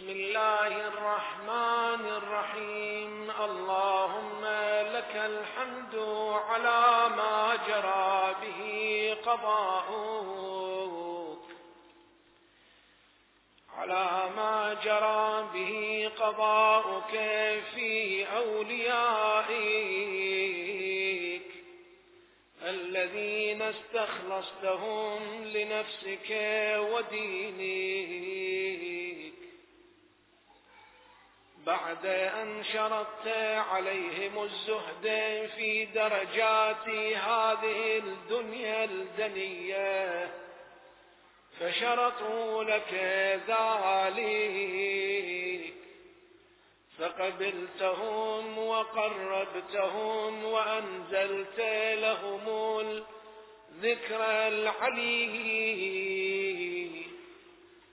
بسم الله الرحمن الرحيم. اللهم لك الحمد على ما جرى به قضاؤك على ما جرى به قضاؤك في أوليائك. الذين استخلصتهم لنفسك ودينك. بعد أن شرطت عليهم الزهد في درجات هذه الدنيا الدنية فشرطوا لك ذلك. فقبلتهم وقربتهم وأنزلت لهم الذكر العلي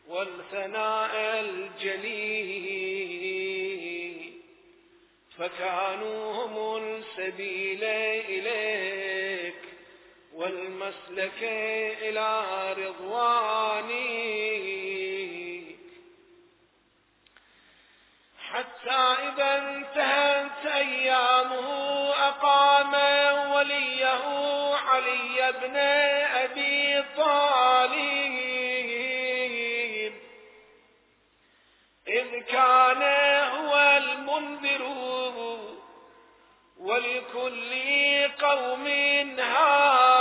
والثناء الجليل. فكانوا هم السبيل إليك والمسلك إلى رضوانك. حتى إذا انتهت أيامه أقام وليه علي بن أبي طالب. إذ كان هو المنذر ولكل قوم هاد.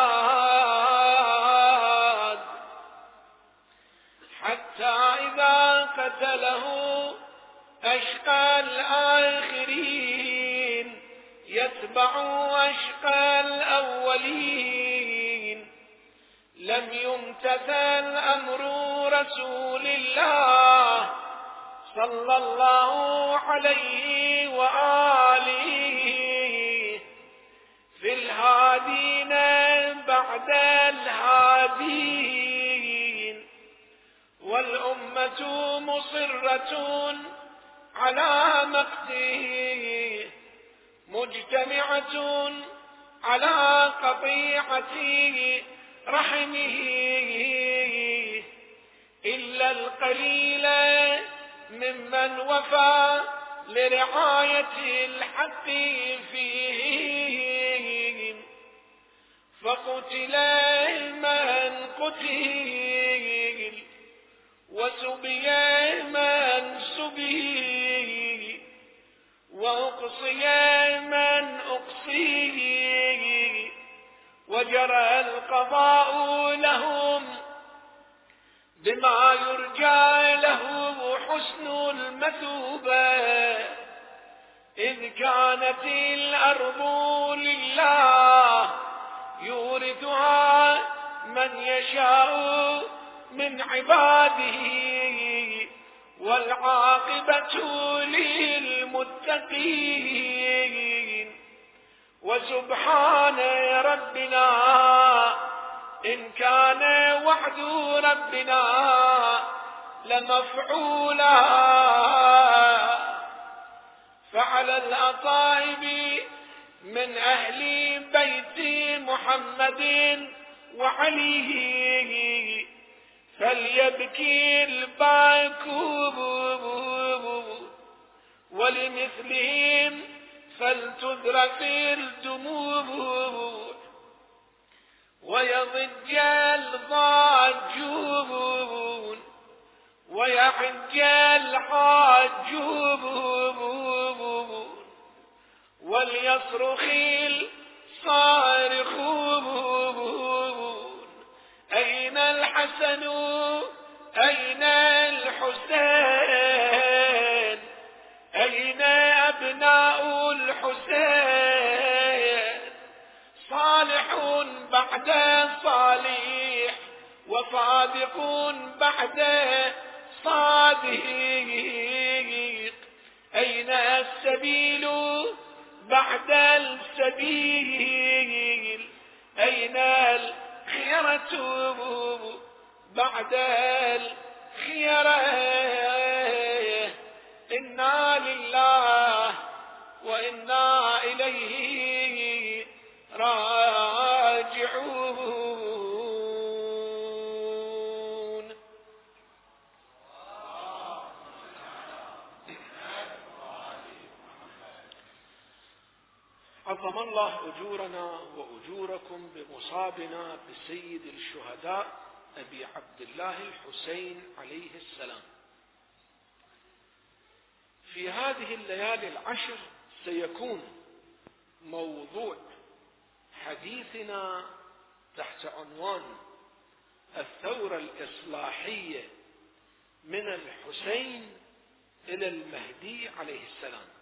حتى إذا قتله أشقى الآخرين يتبع أشقى الأولين. لم يمتثل أمر رسول الله صلى الله عليه وآله في الهادين بعد الهادين. والأمة مصرة على مقته مجتمعة على قطيعة رحمه. إلا القليل ممن وفى لرعاية الحق فيهم فقتل من قتل وسبي من سبي وأقصي من أقصي وجرى القضاء لهم بما يرجى له حسن المثوبة إذ كانت الأرض لله يورثها من يشاء من عباده والعاقبة للمتقين. وسبحان ربنا إن كان وعد ربنا لمفعولا. فعلى الأطائب من أهل بيت محمد وعليه فليبكي الباكوب ولمثلهم فلتذرف الدموع ويضج الضاجون ويحج الحاجون وليصرخ الصارخون أين الحسن؟ أين الحسين؟ أين أبناء الحسين؟ صالح بعد صالح وصادق بعد صادق. أين السبيل؟ بعد السبيل أين الخيرة؟ بعد الخيرة. إنا لله وإنا إليه راجعون. عظم الله أجورنا وأجوركم بمصابنا بسيد الشهداء أبي عبد الله الحسين عليه السلام. في هذه الليالي العشر سيكون موضوع حديثنا تحت عنوان الثورة الإصلاحية من الحسين إلى المهدي عليه السلام.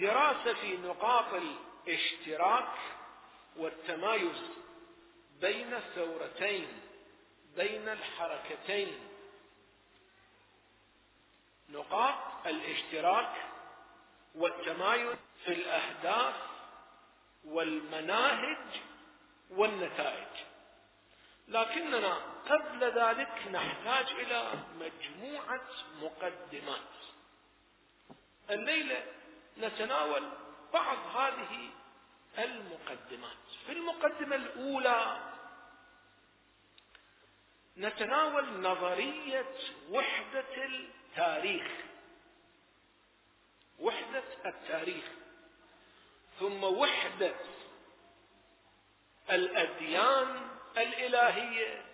دراسة في نقاط الاشتراك والتمايز بين الثورتين بين الحركتين. نقاط الاشتراك والتمايز في الأهداف والمناهج والنتائج. لكننا قبل ذلك نحتاج إلى مجموعة مقدمات. الليلة نتناول بعض هذه المقدمات. في المقدمة الأولى نتناول نظرية وحدة التاريخ. وحدة التاريخ. ثم وحدة الأديان الإلهية.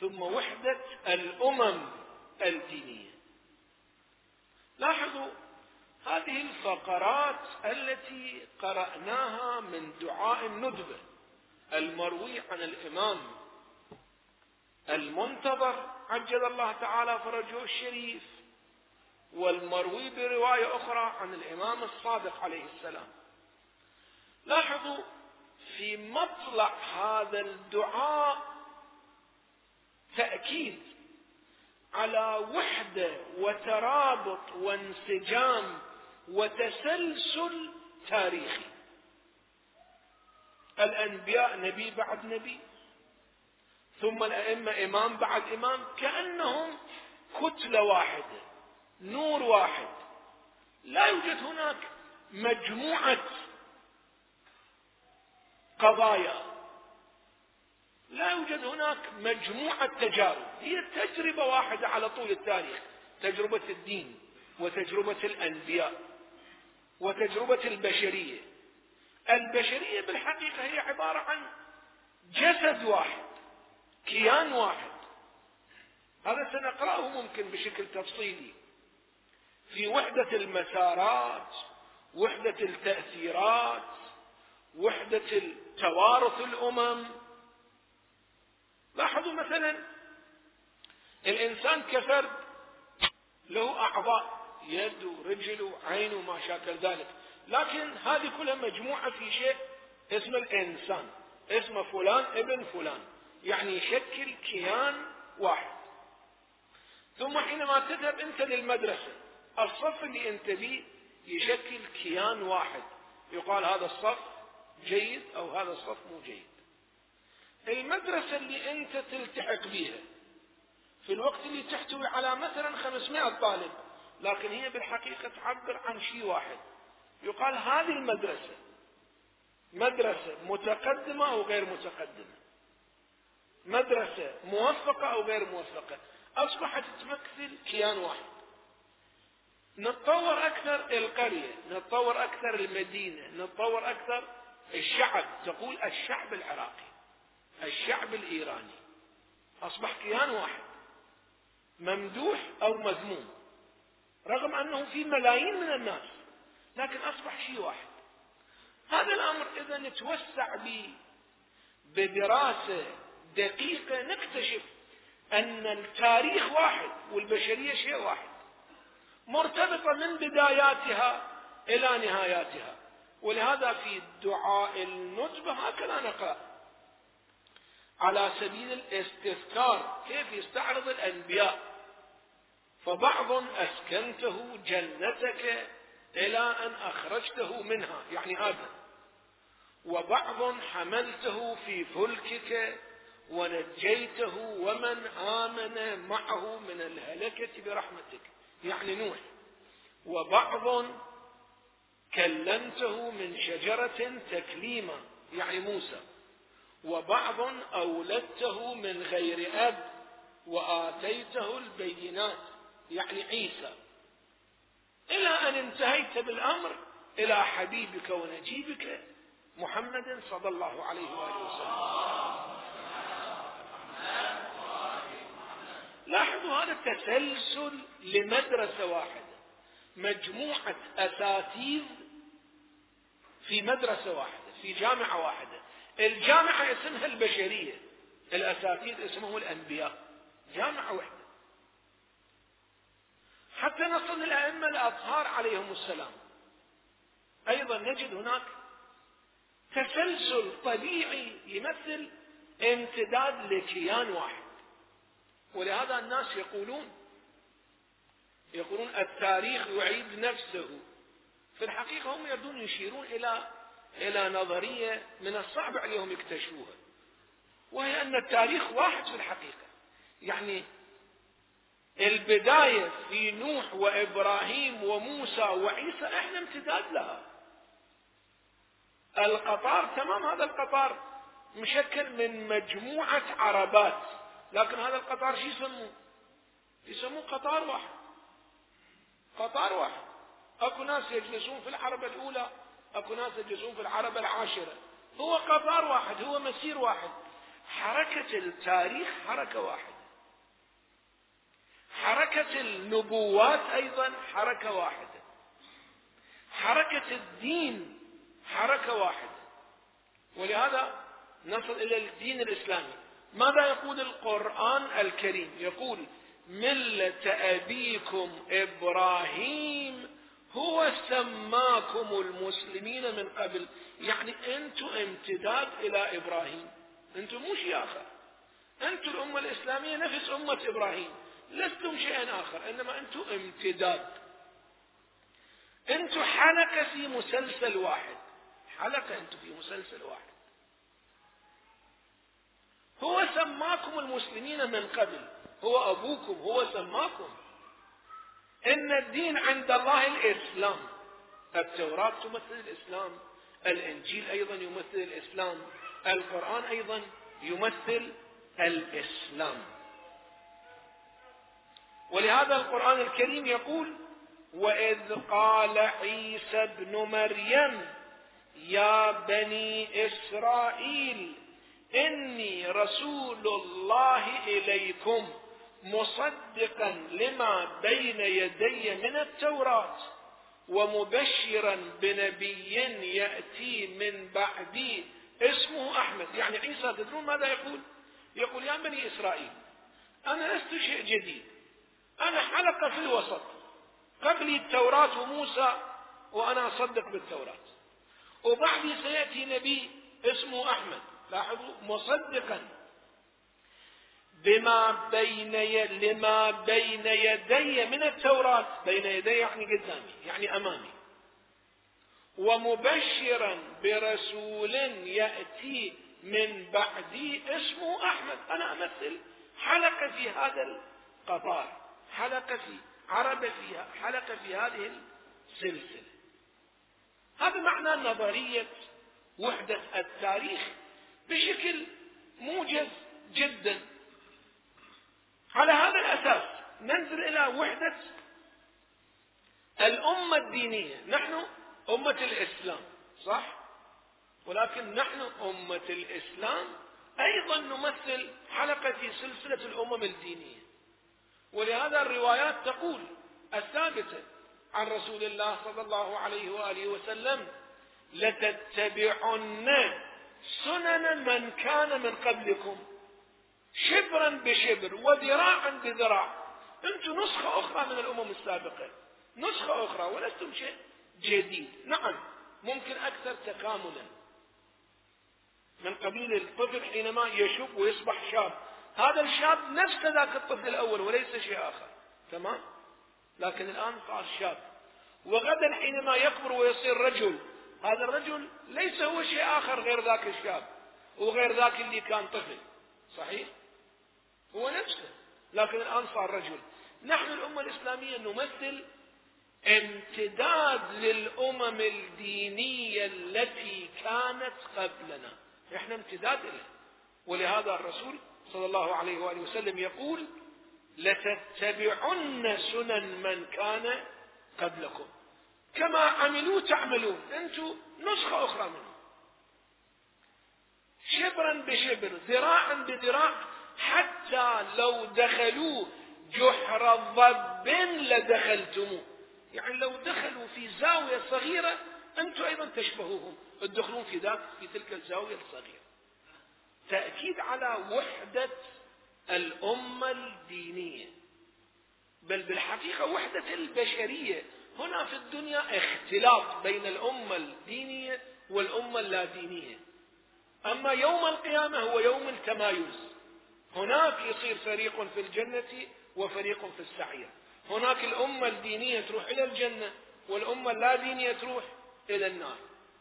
ثم وحدة الأمم الدينية. لاحظوا هذه الفقرات التي قرأناها من دعاء الندبه المروي عن الإمام المنتظر عجل الله تعالى فرجه الشريف والمروي برواية أخرى عن الإمام الصادق عليه السلام. لاحظوا في مطلع هذا الدعاء تأكيد على وحدة وترابط وانسجام وتسلسل تاريخي. الأنبياء نبي بعد نبي ثم الأئمة إمام بعد إمام كأنهم كتلة واحدة نور واحد. لا يوجد هناك مجموعة قضايا. لا يوجد هناك مجموعة تجارب. هي تجربة واحدة على طول التاريخ تجربة الدين وتجربة الأنبياء. وتجربة البشرية. البشرية بالحقيقة هي عبارة عن جسد واحد كيان واحد. هذا سنقرأه ممكن بشكل تفصيلي. في وحدة المسارات وحدة التأثيرات وحدة توارث الأمم. لاحظوا مثلا الإنسان كفرد له أعضاء. يد ورجل وعين وما شاكل ذلك لكن هذه كلها مجموعه في شيء اسمه الانسان اسمه فلان ابن فلان يعني يشكل كيان واحد ثم حينما تذهب انت للمدرسه الصف اللي انت فيه يشكل كيان واحد يقال هذا الصف جيد أو هذا الصف مو جيد المدرسة اللي أنت تلتحق بها في الوقت اللي تحتوي على مثلا 500 طالب لكن هي بالحقيقة تعبر عن شيء واحد. يقال هذه المدرسة مدرسة متقدمة أو غير متقدمة. مدرسة موفقة أو غير موفقة. أصبحت تمثل كيان واحد. نتطور أكثر القرية نتطور أكثر المدينة نتطور أكثر الشعب. تقول الشعب العراقي الشعب الإيراني. أصبح كيان واحد. ممدوح أو مذموم. رغم أنه في ملايين من الناس لكن أصبح شيء واحد. هذا الأمر إذا نتوسع به بدراسة دقيقة نكتشف أن التاريخ واحد والبشرية شيء واحد مرتبطة من بداياتها إلى نهاياتها. ولهذا في دعاء الندبة هكذا نقرأ. على سبيل الاستذكار كيف يستعرض الأنبياء؟ فبعض أسكنته جنتك إلى أن أخرجته منها يعني آدم. وبعض حملته في فلكك ونجيته ومن آمن معه من الهلكة برحمتك يعني نوح. وبعض كلمته من شجرة تكليما يعني موسى. وبعض أولدته من غير أب وآتيته البينات. يعني عيسى. إلى أن انتهيت بالأمر إلى حبيبك ونجيبك محمد صلى الله عليه وآله وسلم. لاحظوا هذا تسلسل لمدرسة واحدة. مجموعة أساتيذ في مدرسة واحدة في جامعة واحدة. الجامعة اسمها البشرية الأساتيذ اسمهم الأنبياء. جامعة واحدة. حتى نصل الأئمة الأطهار عليهم السلام. أيضا نجد هناك تسلسل طبيعي يمثل امتداد لكيان واحد. ولهذا الناس يقولون يقولون التاريخ يعيد نفسه. في الحقيقة هم يردون يشيرون إلى إلى نظرية من الصعب عليهم يكتشفوها. وهي أن التاريخ واحد في الحقيقة. يعني البداية في نوح وإبراهيم وموسى وعيسى إحنا امتداد لها. القطار تمام هذا القطار مشكل من مجموعة عربات. لكن هذا القطار شو يسموه؟ يسموه قطار واحد. قطار واحد. اكو ناس يجلسون في العربة الأولى اكو ناس يجلسون في العربة العاشرة. هو قطار واحد هو مسير واحد. حركة التاريخ حركة واحدة حركة النبوات أيضا حركة واحدة. حركة الدين حركة واحدة. ولهذا نصل إلى الدين الإسلامي. ماذا يقول القرآن الكريم؟ يقول ملة أبيكم إبراهيم هو سماكم المسلمين من قبل. يعني أنتم امتداد إلى إبراهيم. أنتم مو شيء آخر أنتم الأمة الإسلامية نفس أمة إبراهيم. لستم شيئا آخر إنما أنتم امتداد. أنتم حلقة في مسلسل واحد. حلقة أنتم في مسلسل واحد. هو سماكم المسلمين من قبل. هو أبوكم هو سماكم. إن الدين عند الله الإسلام. التوراة تمثل الإسلام. الإنجيل أيضا يمثل الإسلام. القرآن أيضا يمثل الإسلام. ولهذا القرآن الكريم يقول وإذ قال عيسى ابن مريم يا بني إسرائيل إني رسول الله إليكم مصدقا لما بين يدي من التوراة ومبشرا بنبي يأتي من بعدي اسمه أحمد. يعني عيسى تدرون ماذا يقول؟ يقول يا بني إسرائيل أنا لست شيء جديد. أنا حلقة في الوسط. قبلي التوراة وموسى وأنا أصدق بالتوراة. وبعدي سيأتي نبي اسمه أحمد. لاحظوا؟ مصدقا. بما بين لما بين يدي من التوراة. بين يدي يعني قدامي يعني أمامي. ومبشرا برسول يأتي من بعدي اسمه أحمد. أنا أمثل حلقة في هذا القطار. حلقة في عربة فيها حلقة في هذه السلسلة. هذا معنى نظرية وحدة التاريخ بشكل موجز جدا. على هذا الأساس ننزل إلى وحدة الأمة الدينية. نحن أمة الإسلام صح؟ ولكن نحن أمة الإسلام. أيضا نمثل حلقة في سلسلة الأمم الدينية. ولهذا الروايات تقول الثابتة عن رسول الله صلى الله عليه وآله وسلم لتتبعن سنن من كان من قبلكم. شبرا بشبر وذراعا بذراع. أنتم نسخة أخرى من الأمم السابقة. نسخة أخرى ولستم شيء جديد. نعم ممكن أكثر تكاملا. من قبيل الطفل حينما يشب ويصبح شاب. هذا الشاب نفس ذاك الطفل الأول وليس شيء آخر. تمام؟ لكن الآن صار شاب. وغدا حينما يكبر ويصير رجل هذا الرجل ليس هو شيء آخر غير ذاك الشاب وغير ذاك اللي كان طفل. صحيح؟ هو نفسه. لكن الآن صار رجل. نحن الأمة الإسلامية نمثل امتداد للأمم الدينية التي كانت قبلنا. إحنا امتداد لها ولهذا الرسول صلى الله عليه وآله وسلم يقول لتتبعن سنن من كان قبلكم. كما عملوا تعملون أنتم نسخة أخرى منه شبرا بشبر ذراعا بذراع حتى لو دخلوا جحر ضب لدخلتموه يعني لو دخلوا في زاوية صغيرة أنتم أيضا تشبهوهم. تدخلون في ذاك في تلك الزاوية الصغيرة. تأكيد على وحدة الأمة الدينية. بل بالحقيقة وحدة البشرية. هنا في الدنيا اختلاط بين الأمة الدينية والأمة اللادينية أما يوم القيامة هو يوم التمايز. هناك يصير فريق في الجنة وفريق في السعير. هناك الأمة الدينية تروح إلى الجنة والأمة اللادينية تروح إلى النار.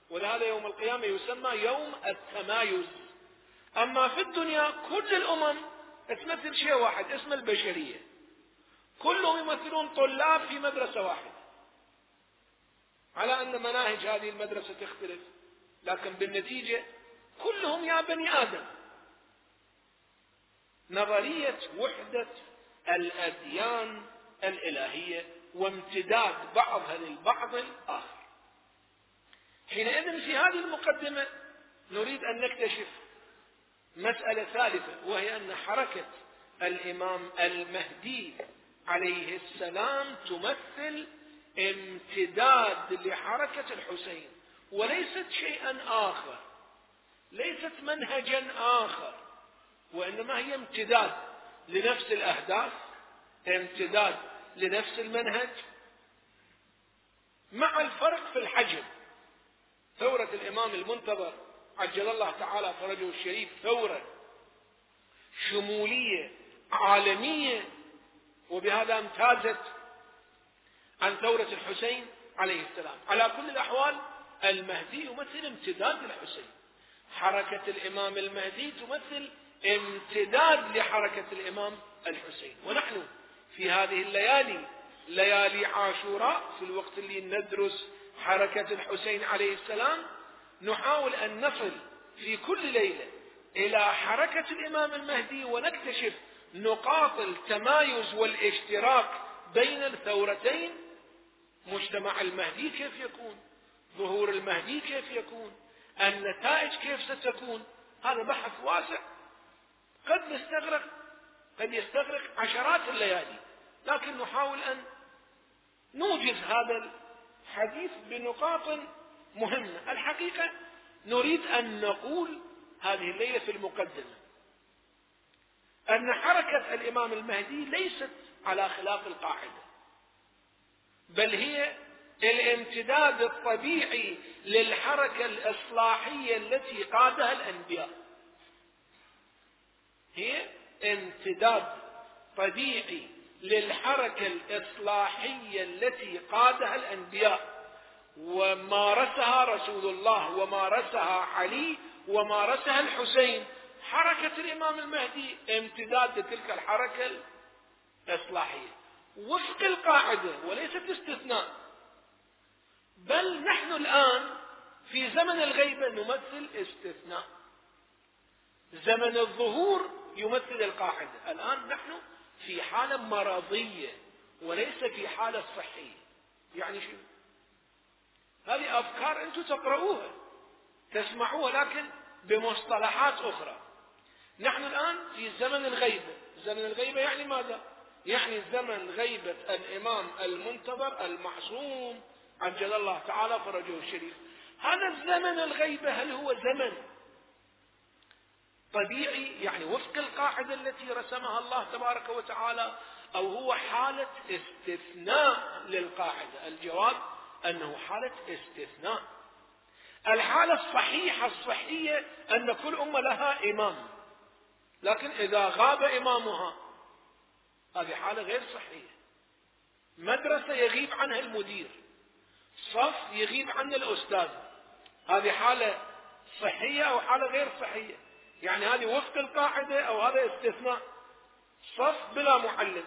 ولهذا يوم القيامة يسمى يوم التمايز. أما في الدنيا كل الأمم تمثل شيء واحد اسم البشرية. كلهم يمثلون طلاب في مدرسة واحدة. على أن مناهج هذه المدرسة تختلف لكن بالنتيجة كلهم يا بني آدم. نظرية وحدة الأديان الإلهية وامتداد بعضها للبعض الآخر. حينئذ في هذه المقدمة نريد أن نكتشف مسألة ثالثة وهي أن حركة الإمام المهدي عليه السلام تمثل امتداد لحركة الحسين وليست شيئا آخر ليست منهجا آخر وإنما هي امتداد لنفس الأهداف امتداد لنفس المنهج. مع الفرق في الحجم ثورة الإمام المنتظر عجل الله تعالى فرجه الشريف ثورة شمولية عالمية وبهذا امتازت عن ثورة الحسين عليه السلام. على كل الأحوال المهدي يمثل امتداد للحسين. حركة الإمام المهدي تمثل امتداد لحركة الإمام الحسين. ونحن في هذه الليالي ليالي عاشوراء في الوقت اللي ندرس حركة الحسين عليه السلام نحاول أن نصل في كل ليلة إلى حركة الإمام المهدي ونكتشف نقاط التمايز والاشتراك بين الثورتين. مجتمع المهدي كيف يكون؟ ظهور المهدي كيف يكون؟ النتائج كيف ستكون؟ هذا بحث واسع. قد نستغرق قد يستغرق عشرات الليالي لكن نحاول أن نوجز هذا الحديث بنقاط مهمة. الحقيقة نريد أن نقول هذه الليلة في المقدمة أن حركة الإمام المهدي ليست على خلاف القاعدة بل هي الامتداد الطبيعي للحركة الإصلاحية التي قادها الأنبياء. هي امتداد طبيعي للحركة الإصلاحية التي قادها الأنبياء. ومارسها رسول الله ومارسها علي ومارسها الحسين. حركة الإمام المهدي امتداد لتلك الحركة الإصلاحية. وفق القاعدة وليست استثناء. بل نحن الآن في زمن الغيبة نمثل استثناء. زمن الظهور يمثل القاعدة. الآن نحن في حالة مرضية وليس في حالة صحية. يعني شو هذه أفكار أنتم تقرؤوها تسمعوها لكن بمصطلحات أخرى. نحن الآن في زمن الغيبة. زمن الغيبة يعني ماذا؟ يعني زمن غيبة الإمام المنتظر المعصوم عجل الله تعالى فرجه الشريف. هذا الزمن الغيبة هل هو زمن طبيعي؟ يعني وفق القاعدة التي رسمها الله تبارك وتعالى أو هو حالة استثناء للقاعدة؟ الجواب أنه حالة استثناء. الحالة الصحيحة الصحية أن كل أمة لها إمام. لكن إذا غاب إمامها هذه حالة غير صحية مدرسة يغيب عنها المدير صف يغيب عنه الأستاذ. هذه حالة صحية أو حالة غير صحية؟ يعني هذه وفق القاعدة أو هذا استثناء؟ صف بلا معلم.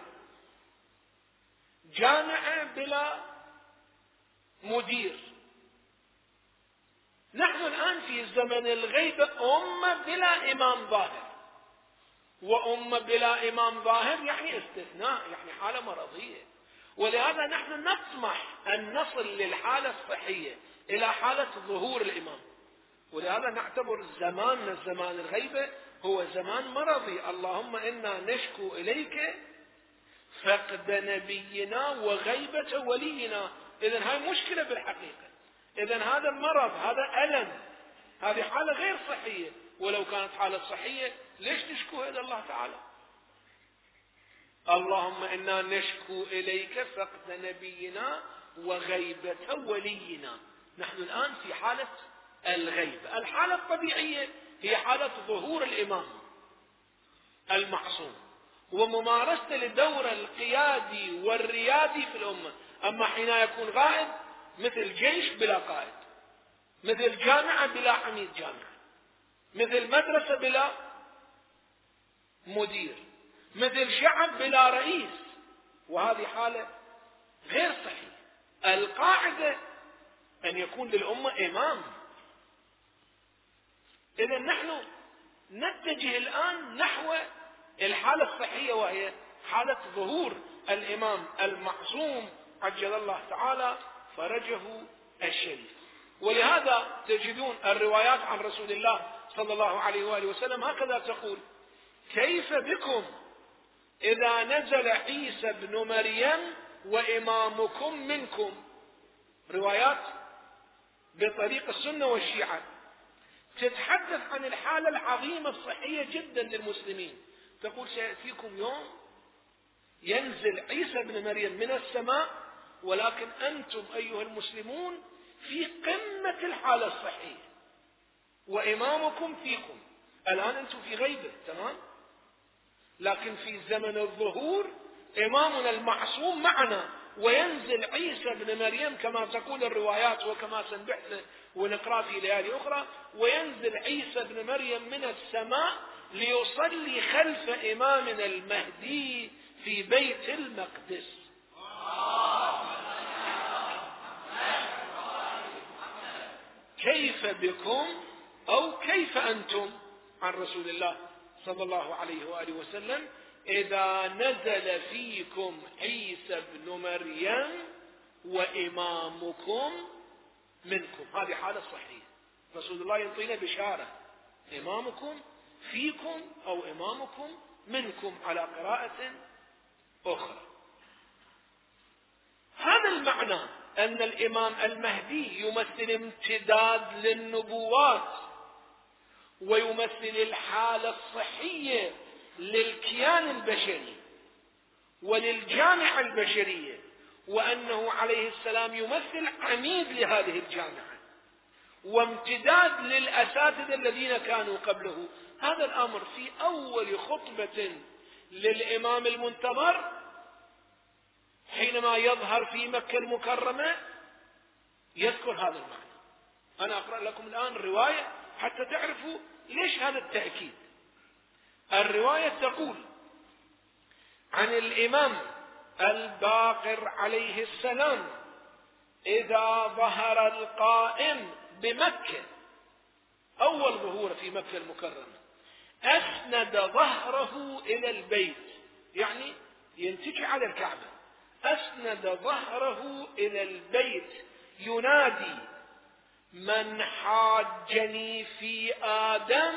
جامعة بلا مدير. نحن الآن في زمن الغيبة أمة بلا إمام ظاهر. وأمة بلا إمام ظاهر يعني استثناء يعني حالة مرضية. ولهذا نحن نطمح أن نصل للحالة الصحية إلى حالة ظهور الإمام. ولهذا نعتبر زماننا زمان الغيبة هو زمان مرضي. اللهم إنا نشكو إليك فقد نبينا وغيبة ولينا. إذا هاي مشكلة بالحقيقة. إذا هذا مرض هذا ألم. هذه حالة غير صحية. ولو كانت حالة صحية ليش نشكوها إلى الله تعالى؟ اللهم إنا نشكو إليك فقد نبينا وغيبة ولينا. نحن الآن في حالة الغيبة الحالة الطبيعية هي حالة ظهور الإمام المعصوم. وممارسته لدور القيادي والريادي في الأمة. أما حين يكون غائب مثل جيش بلا قائد مثل جامعة بلا عميد جامعة مثل مدرسة بلا مدير مثل شعب بلا رئيس وهذه حالة غير صحيحة. القاعدة أن يكون للأمة إمام. إذا نحن نتجه الآن نحو الحالة الصحية وهي حالة ظهور الإمام المعصوم عجل الله تعالى فرجه الشريف ولهذا تجدون الروايات عن رسول الله صلى الله عليه وآله وسلم هكذا تقول كيف بكم إذا نزل عيسى ابن مريم وإمامكم منكم؟ روايات بطريق السنة والشيعة. تتحدث عن الحالة العظيمة الصحية جدا للمسلمين. تقول سيأتيكم يوم ينزل عيسى ابن مريم من السماء ولكن أنتم أيها المسلمون في قمة الحالة الصحية. وإمامكم فيكم. الآن أنتم في غيبة تمام؟ لكن في زمن الظهور إمامنا المعصوم معنا وينزل عيسى بن مريم كما تقول الروايات وكما سنبحث ونقرأ في ليالي أخرى وينزل عيسى بن مريم من السماء ليصلي خلف إمامنا المهدي في بيت المقدس. كيف بكم أو كيف أنتم عن رسول الله صلى الله عليه وآله وسلم؟ إذا نزل فيكم عيسى بن مريم وإمامكم منكم. هذه حالة صحيحة. رسول الله يعطينا بشارة. إمامكم فيكم أو إمامكم منكم على قراءة أخرى. هذا المعنى أن الإمام المهدي يمثل امتداد للنبوات ويمثل الحالة الصحية للكيان البشري وللجامعة البشرية وأنه عليه السلام يمثل عميد لهذه الجامعة وامتداد للأساتذة الذين كانوا قبله. هذا الأمر في أول خطبة للإمام المنتظر حينما يظهر في مكة المكرمة يذكر هذا المعنى. أنا أقرأ لكم الآن رواية حتى تعرفوا ليش هذا التأكيد. الرواية تقول عن الإمام الباقر عليه السلام إذا ظهر القائم بمكة أول ظهور في مكة المكرمة أسند ظهره إلى البيت يعني ينتجي على الكعبة. أسند ظهره إلى البيت ينادي من حاجني في آدم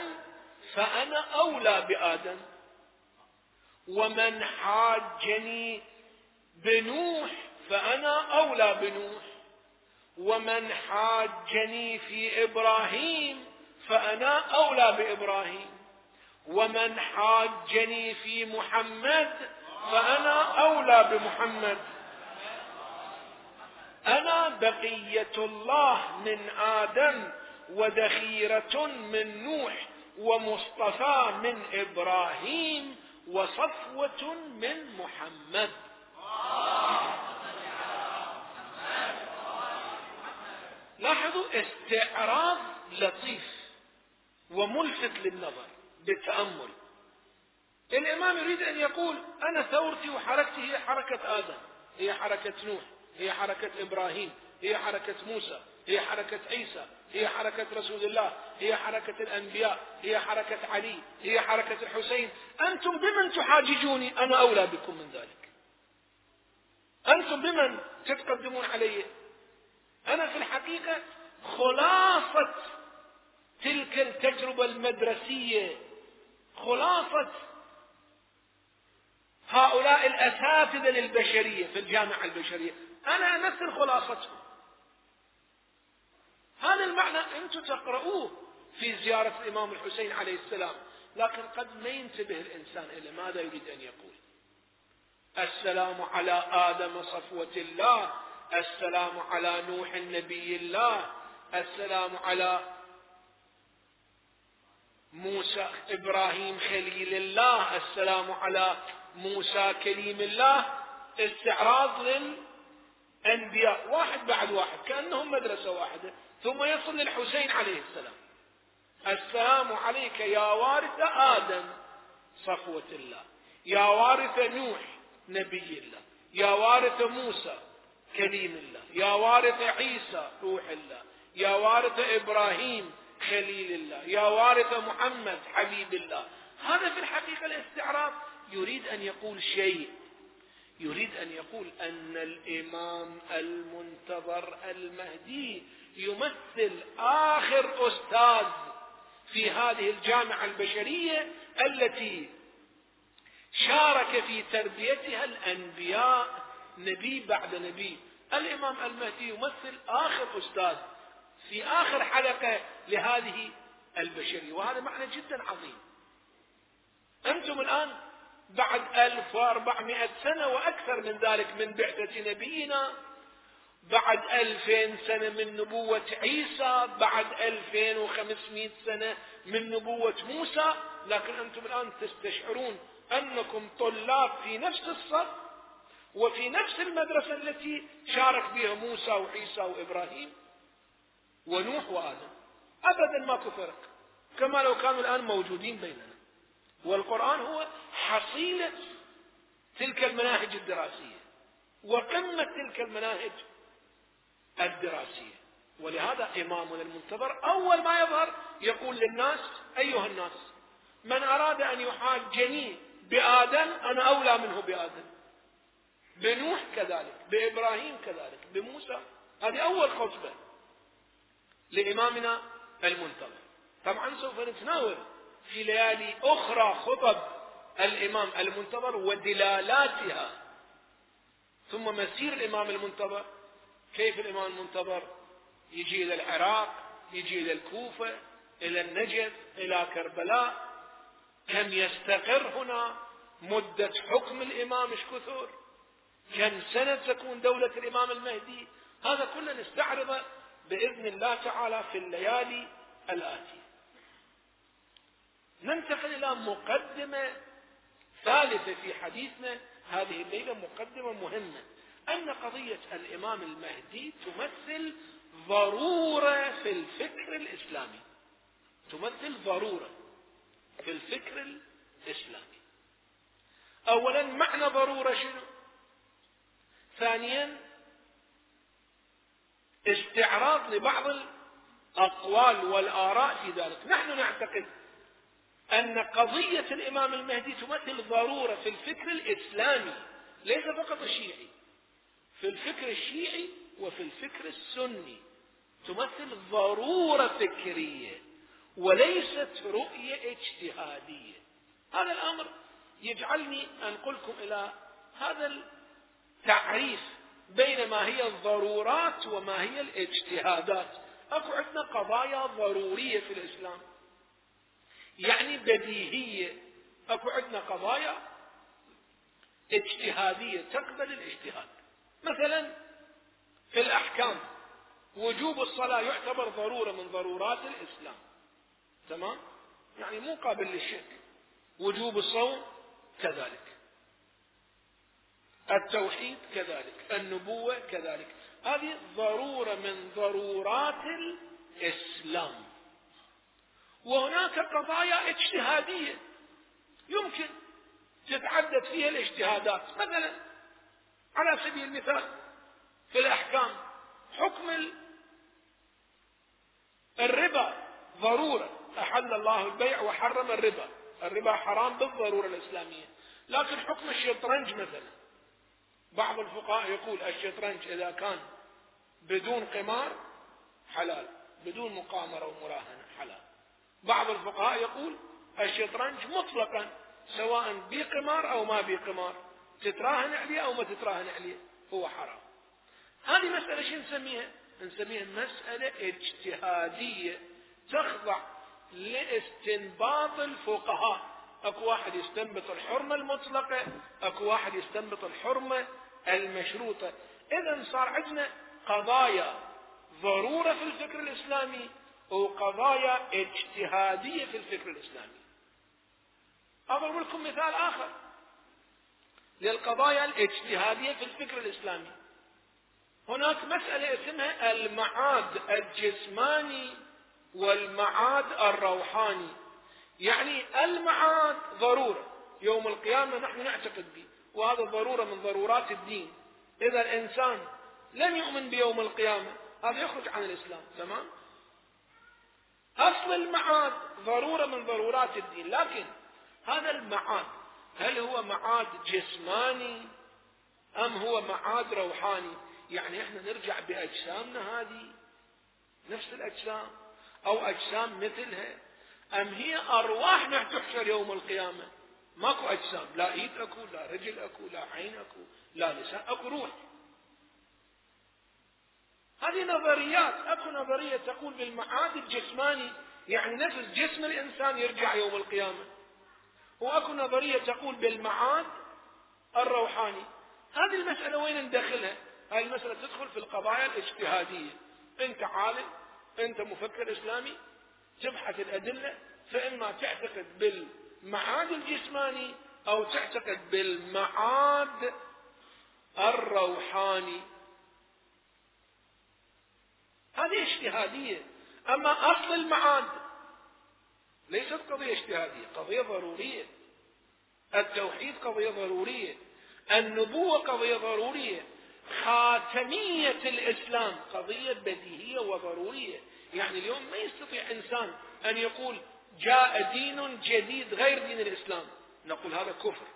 فأنا أولى بآدم ومن حاجني بنوح فأنا أولى بنوح ومن حاجني في إبراهيم فأنا أولى بإبراهيم ومن حاجني في محمد فأنا أولى بمحمد. أنا بقية الله من آدم وذخيرة من نوح ومصطفى من إبراهيم وصفوة من محمد. لاحظوا استعراض لطيف وملفت للنظر بالتأمل الإمام يريد أن يقول أنا ثورتي وحركتي هي حركة آدم هي حركة نوح هي حركة إبراهيم هي حركة موسى هي حركة عيسى هي حركة رسول الله هي حركة الأنبياء هي حركة علي هي حركة الحسين. أنتم بمن تحاججوني؟ أنا أولى بكم من ذلك. أنتم بمن تتقدمون علي؟ أنا في الحقيقة خلاصة تلك التجربة المدرسية خلاصة هؤلاء الأساتذة للبشرية في الجامعة البشرية. أنا أمثل خلاصتهم. هذا المعنى أنتم تقرؤوه في زيارة الإمام الحسين عليه السلام. لكن قد ما ينتبه الإنسان إلى ماذا يريد أن يقول؟ السلام على آدم صفوة الله. السلام على نوح النبي الله. السلام على موسى إبراهيم خليل الله. السلام على موسى كليم الله استعراض للأنبياء واحد بعد واحد كأنهم مدرسة واحدة ثم يصل للحسين عليه السلام. السلام عليك يا وارث آدم صفوه الله. يا وارث نوح نبي الله. يا وارث موسى كليم الله. يا وارث عيسى روح الله. يا وارث إبراهيم خليل الله. يا وارث محمد حبيب الله. هذا في الحقيقة الاستعراض. يريد أن يقول شيء. يريد أن يقول أن الإمام المنتظر المهدي يمثل آخر أستاذ في هذه الجامعة البشرية التي شارك في تربيتها الأنبياء نبي بعد نبي. الإمام المهدي يمثل آخر أستاذ في آخر حلقة لهذه البشرية. وهذا معنى جدا عظيم. أنتم الآن بعد 1400 سنة وأكثر من ذلك من بعثة نبينا بعد 2000 سنة من نبوة عيسى بعد 2500 سنة من نبوة موسى. لكن أنتم الآن تستشعرون أنكم طلاب في نفس الصف وفي نفس المدرسة التي شارك بها موسى وعيسى وإبراهيم ونوح وآدم. ابدا ماكو فرق كما لو كانوا الآن موجودين بيننا. والقرآن هو حصيلة تلك المناهج الدراسية وقمة تلك المناهج الدراسية. ولهذا إمامنا المنتظر أول ما يظهر يقول للناس أيها الناس من أراد أن يحاجني بآدم أنا أولى منه بآدم. بنوح كذلك بإبراهيم كذلك بموسى هذه أول خطبة لإمامنا المنتظر. طبعا سوف نتناول في ليالي أخرى خطب الإمام المنتظر ودلالاتها. ثم مسير الإمام المنتظر كيف الإمام المنتظر؟ يجي إلى العراق يجي إلى الكوفة إلى النجف إلى كربلاء. كم يستقر هنا؟ مدة حكم الإمام إيش كثر كم سنة تكون دولة الإمام المهدي؟ هذا كله نستعرضه بإذن الله تعالى في الليالي الآتية. ننتقل إلى مقدمة ثالثة في حديثنا هذه الليلة مقدمة مهمة أن قضية الإمام المهدي تمثل ضرورة في الفكر الإسلامي. تمثل ضرورة في الفكر الإسلامي. اولا معنى ضرورة شنو؟ ثانيا استعراض لبعض الأقوال والآراء في ذلك نحن نعتقد أن قضية الإمام المهدي تمثل ضرورة في الفكر الإسلامي ليس فقط الشيعي في الفكر الشيعي وفي الفكر السني. تمثل ضرورة فكرية وليست رؤية اجتهادية. هذا الأمر يجعلني أنقلكم إلى هذا التعريف بين ما هي الضرورات وما هي الاجتهادات. أكو عندنا قضايا ضرورية في الإسلام. يعني بديهية. أكو عندنا قضايا اجتهادية تقبل الاجتهاد. مثلا في الأحكام وجوب الصلاة يعتبر ضرورة من ضرورات الإسلام. تمام؟ يعني مو قابل للشك وجوب الصوم كذلك. التوحيد كذلك. النبوة كذلك. هذه ضرورة من ضرورات الإسلام. وهناك قضايا اجتهادية يمكن تتعدد فيها الاجتهادات. مثلا على سبيل المثال في الأحكام حكم الربا ضرورة. أحل الله البيع وحرم الربا. الربا حرام بالضرورة الإسلامية. لكن حكم الشطرنج مثلا. بعض الفقهاء يقول الشطرنج إذا كان بدون قمار حلال بدون مقامرة ومراهنة حلال. بعض الفقهاء يقول الشطرنج مطلقا سواء بقمار أو ما بقمار تتراهن عليه أو ما تتراهن عليه هو حرام. هذه مسألة شو نسميها؟ نسميها مسألة اجتهادية تخضع لاستنباط الفقهاء. أكو واحد يستنبط الحرمة المطلقة أكو واحد يستنبط الحرمة المشروطة. اذا صار عندنا قضايا ضرورة في الفكر الإسلامي وقضايا اجتهادية في الفكر الإسلامي. أضرب لكم مثال آخر للقضايا الاجتهادية في الفكر الإسلامي. هناك مسألة اسمها المعاد الجسماني والمعاد الروحاني. يعني المعاد ضرورة. يوم القيامة نحن نعتقد به. وهذا ضرورة من ضرورات الدين. إذا الإنسان لم يؤمن بيوم القيامة هذا يخرج عن الإسلام. تمام؟ أصل المعاد ضرورة من ضرورات الدين. لكن هذا المعاد هل هو معاد جسماني أم هو معاد روحاني؟ يعني إحنا نرجع بأجسامنا هذه نفس الأجسام أو أجسام مثلها أم هي أرواح تحشر يوم القيامة؟ ماكو أجسام لا إيد أكو لا رجل أكو لا عين أكو لا لسان أكو روح. هذه نظريات أكو نظرية تقول بالمعاد الجسماني يعني نفس جسم الإنسان يرجع يوم القيامة. وأكو نظرية تقول بالمعاد الروحاني. هذه المسألة وين ندخلها؟ هذه المسألة تدخل في القضايا الاجتهادية. أنت عالم أنت مفكر إسلامي تبحث الأدلة فإما تعتقد بالمعاد الجسماني أو تعتقد بالمعاد الروحاني. هذه اجتهادية. أما أصل المعاد ليست قضية اجتهادية قضية ضرورية. التوحيد قضية ضرورية النبوة قضية ضرورية خاتمية الإسلام قضية بديهية وضرورية. يعني اليوم ما يستطيع إنسان أن يقول جاء دين جديد غير دين الإسلام. نقول هذا كفر.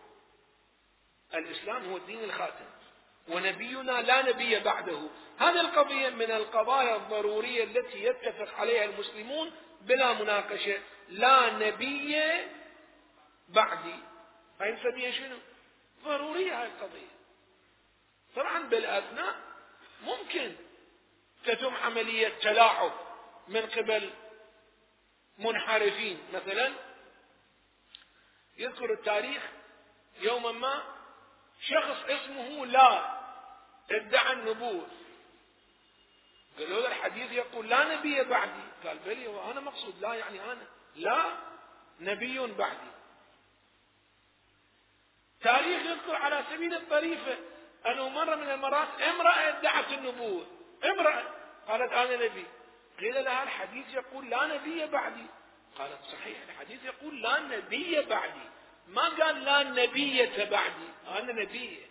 الإسلام هو الدين الخاتم. ونبينا لا نبي بعده. هذه القضية من القضايا الضرورية التي يتفق عليها المسلمون بلا مناقشة. لا نبي بعدي. هاي نسميها شنو؟ ضرورية هاي القضية. طبعا بالأثناء ممكن تتم عملية تلاعب من قبل منحرفين. مثلا يذكر التاريخ يوما ما شخص اسمه لا ادعى النبوة. قالوا له الحديث يقول لا نبي بعدي. قال بلي وأنا مقصود. لا يعني أنا. لا نبي بعدي. تاريخ يذكر على سبيل الطريفة أنه مرة من المرات امرأة ادعت النبوة. امرأة قالت أنا نبي. قيل لها الحديث يقول لا نبي بعدي. قالت صحيح الحديث يقول لا نبي بعدي. ما قال لا نبية بعدي. أنا نبي.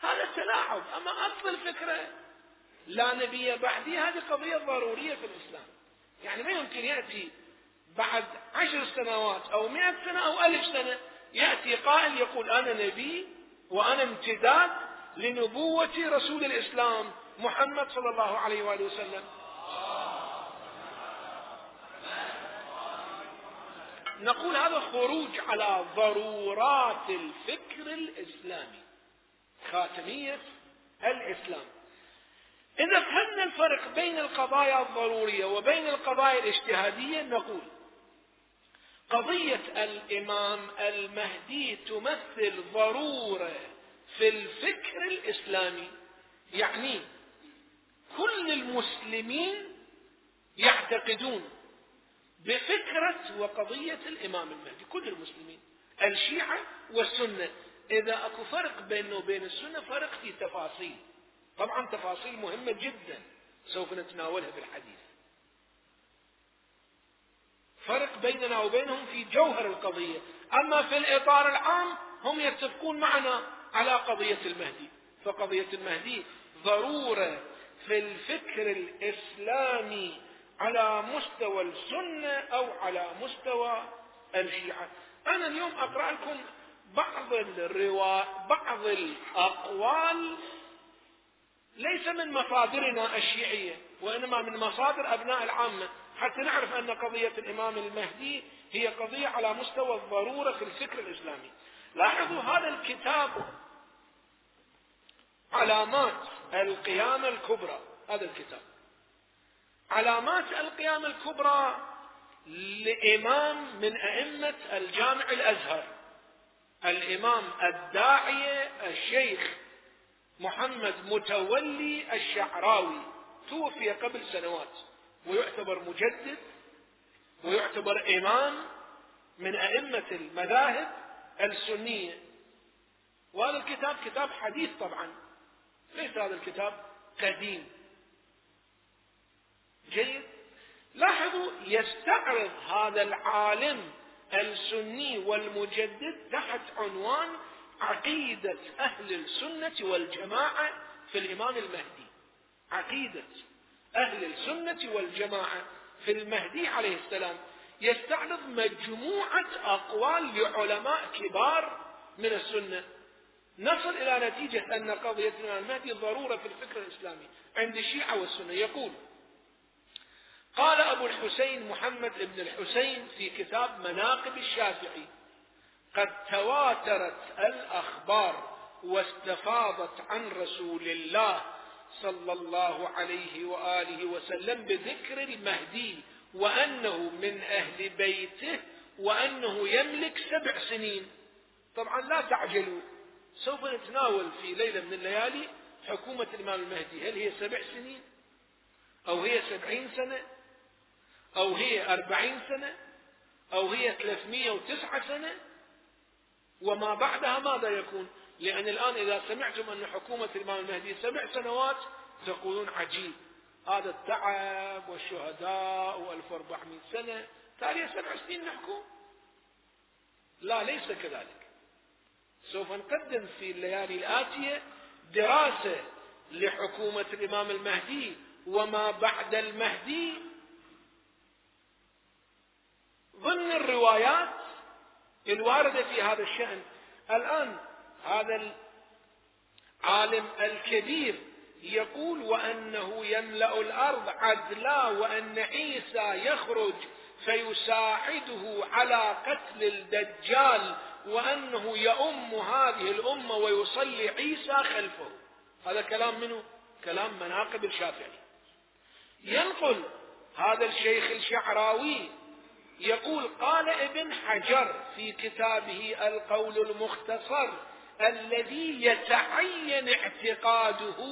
هذا تلاعب. أما أصل الفكرة لا نبي بعدي هذه قضية ضرورية في الإسلام. يعني ما يمكن يأتي بعد عشر سنوات أو مئة سنة أو ألف سنة يأتي قائل يقول أنا نبي وأنا امتداد لنبوة رسول الإسلام محمد صلى الله عليه وآله وسلم. نقول هذا خروج على ضرورات الفكر الإسلامي. خاتمية الإسلام. إذا فهمنا الفرق بين القضايا الضرورية وبين القضايا الاجتهادية نقول قضية الإمام المهدي تمثل ضرورة في الفكر الإسلامي. يعني كل المسلمين يعتقدون بفكرة وقضية الإمام المهدي كل المسلمين الشيعة والسنة. إذا أكو فرق بينه وبين السنة فرق في تفاصيل. طبعا تفاصيل مهمة جدا سوف نتناولها في الحديث. فرق بيننا وبينهم في جوهر القضية. أما في الإطار العام هم يتفقون معنا على قضية المهدي. فقضية المهدي ضرورة في الفكر الإسلامي على مستوى السنة أو على مستوى الشيعة. أنا اليوم أقرأ لكم بعض الروا بعض الأقوال ليس من مصادرنا الشيعية وإنما من مصادر أبناء العامة. حتى نعرف أن قضية الإمام المهدي هي قضية على مستوى الضرورة في الفكر الإسلامي. لاحظوا هذا الكتاب علامات القيامة الكبرى هذا الكتاب. علامات القيامة الكبرى لإمام من أئمة الجامع الأزهر. الإمام الداعية الشيخ محمد متولي الشعراوي توفي قبل سنوات ويعتبر مجدد ويعتبر إمام من أئمة المذاهب السنية. وهذا الكتاب كتاب حديث طبعا ليس هذا الكتاب قديم. جيد. لاحظوا يستعرض هذا العالم السني والمجدد تحت عنوان عقيدة أهل السنة والجماعة في الإمام المهدي. عقيدة أهل السنة والجماعة في المهدي عليه السلام. يستعرض مجموعة أقوال لعلماء كبار من السنة. نصل إلى نتيجة أن قضية الإمام المهدي ضرورة في الفكر الإسلامي عند الشيعة والسنة. يقول قال أبو الحسين محمد بن الحسين في كتاب مناقب الشافعي قد تواترت الأخبار واستفاضت عن رسول الله صلى الله عليه وآله وسلم بذكر المهدي وأنه من أهل بيته وأنه يملك سبع سنين. طبعا لا تعجلوا سوف نتناول في ليلة من الليالي حكومة الإمام المهدي. هل هي سبع سنين؟ أو هي سبعين سنة؟ أو هي أربعين سنة؟ أو هي ثلاثمية وتسعة سنة؟ وما بعدها ماذا يكون؟ لأن الآن إذا سمعتم أن حكومة الإمام المهدي سبع سنوات تقولون عجيب. هذا التعب والشهداء و1400 سنة تالي سبع سنين نحكم. لا ليس كذلك. سوف نقدم في الليالي الآتية دراسة لحكومة الإمام المهدي وما بعد المهدي. ضمن الروايات الواردة في هذا الشأن. الآن هذا العالم الكبير يقول وأنه يملأ الأرض عدلا وأن عيسى يخرج فيساعده على قتل الدجال وأنه يؤم هذه الأمة ويصلي عيسى خلفه. هذا كلام منه كلام مناقب الشافعي. ينقل هذا الشيخ الشعراوي يقول قال ابن حجر في كتابه القول المختصر الذي يتعين اعتقاده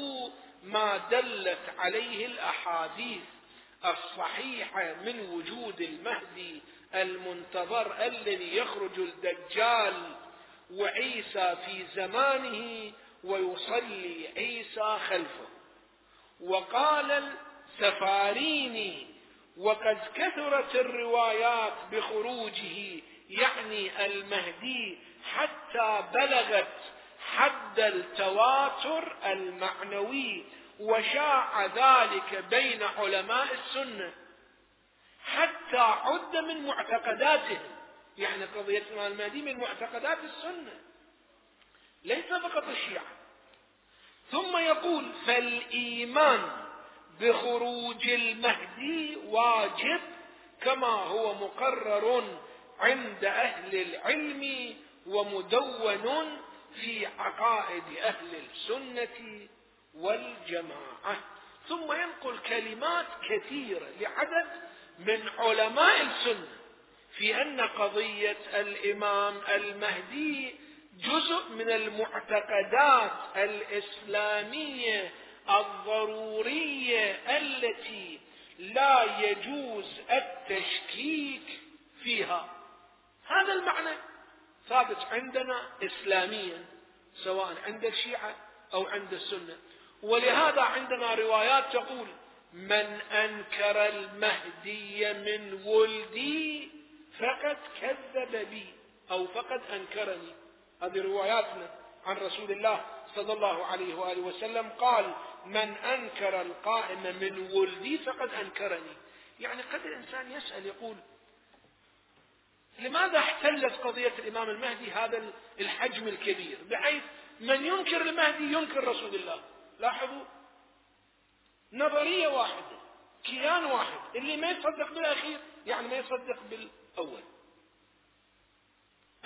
ما دلت عليه الأحاديث الصحيحة من وجود المهدي المنتظر الذي يخرج الدجال وعيسى في زمانه ويصلي عيسى خلفه. وقال السفاريني وقد كثرت الروايات بخروجه يعني المهدي حتى بلغت حد التواتر المعنوي وشاع ذلك بين علماء السنة. حتى عد من معتقداتهم يعني قضية المهدي من معتقدات السنة. ليس فقط الشيعة. ثم يقول فالإيمان بخروج المهدي واجب كما هو مقرر عند أهل العلم ومدون في عقائد أهل السنة والجماعة. ثم ينقل كلمات كثيرة لعدد من علماء السنة في أن قضية الإمام المهدي جزء من المعتقدات الإسلامية الضرورية التي لا يجوز التشكيك فيها. هذا المعنى ثابت عندنا اسلاميا سواء عند الشيعة أو عند السنة. ولهذا عندنا روايات تقول من أنكر المهدي من ولدي فقد كذب بي أو فقد أنكرني هذه رواياتنا عن رسول الله صلى الله عليه وآله وسلم قال من أنكر القائم من ولدي فقد أنكرني. يعني قد الإنسان يسأل يقول لماذا احتلت قضية الإمام المهدي هذا الحجم الكبير؟ بحيث من ينكر المهدي ينكر رسول الله. لاحظوا؟ نظرية واحدة كيان واحد اللي ما يصدق بالأخير يعني ما يصدق بالأول.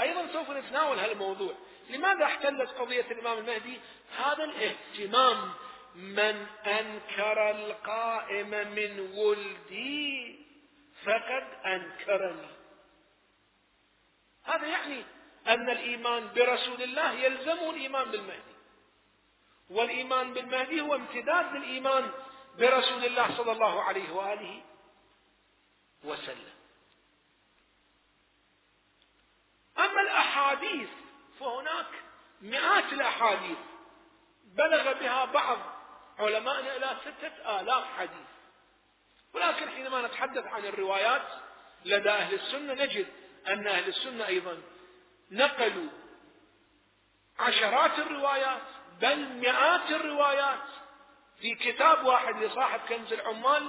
أيضا سوف نتناول هالموضوع. لماذا احتلت قضية الإمام المهدي؟ هذا الاهتمام من أنكر القائم من ولدي فقد أنكرني. هذا يعني أن الإيمان برسول الله يلزمه الإيمان بالمهدي. والإيمان بالمهدي هو امتداد للإيمان برسول الله صلى الله عليه وآله وسلم. أما الأحاديث فهناك مئات الأحاديث. بلغ بها بعض علمائنا إلى ستة آلاف حديث. ولكن حينما نتحدث عن الروايات لدى أهل السنة نجد أن أهل السنة أيضا نقلوا عشرات الروايات بل مئات الروايات. في كتاب واحد لصاحب كنز العمال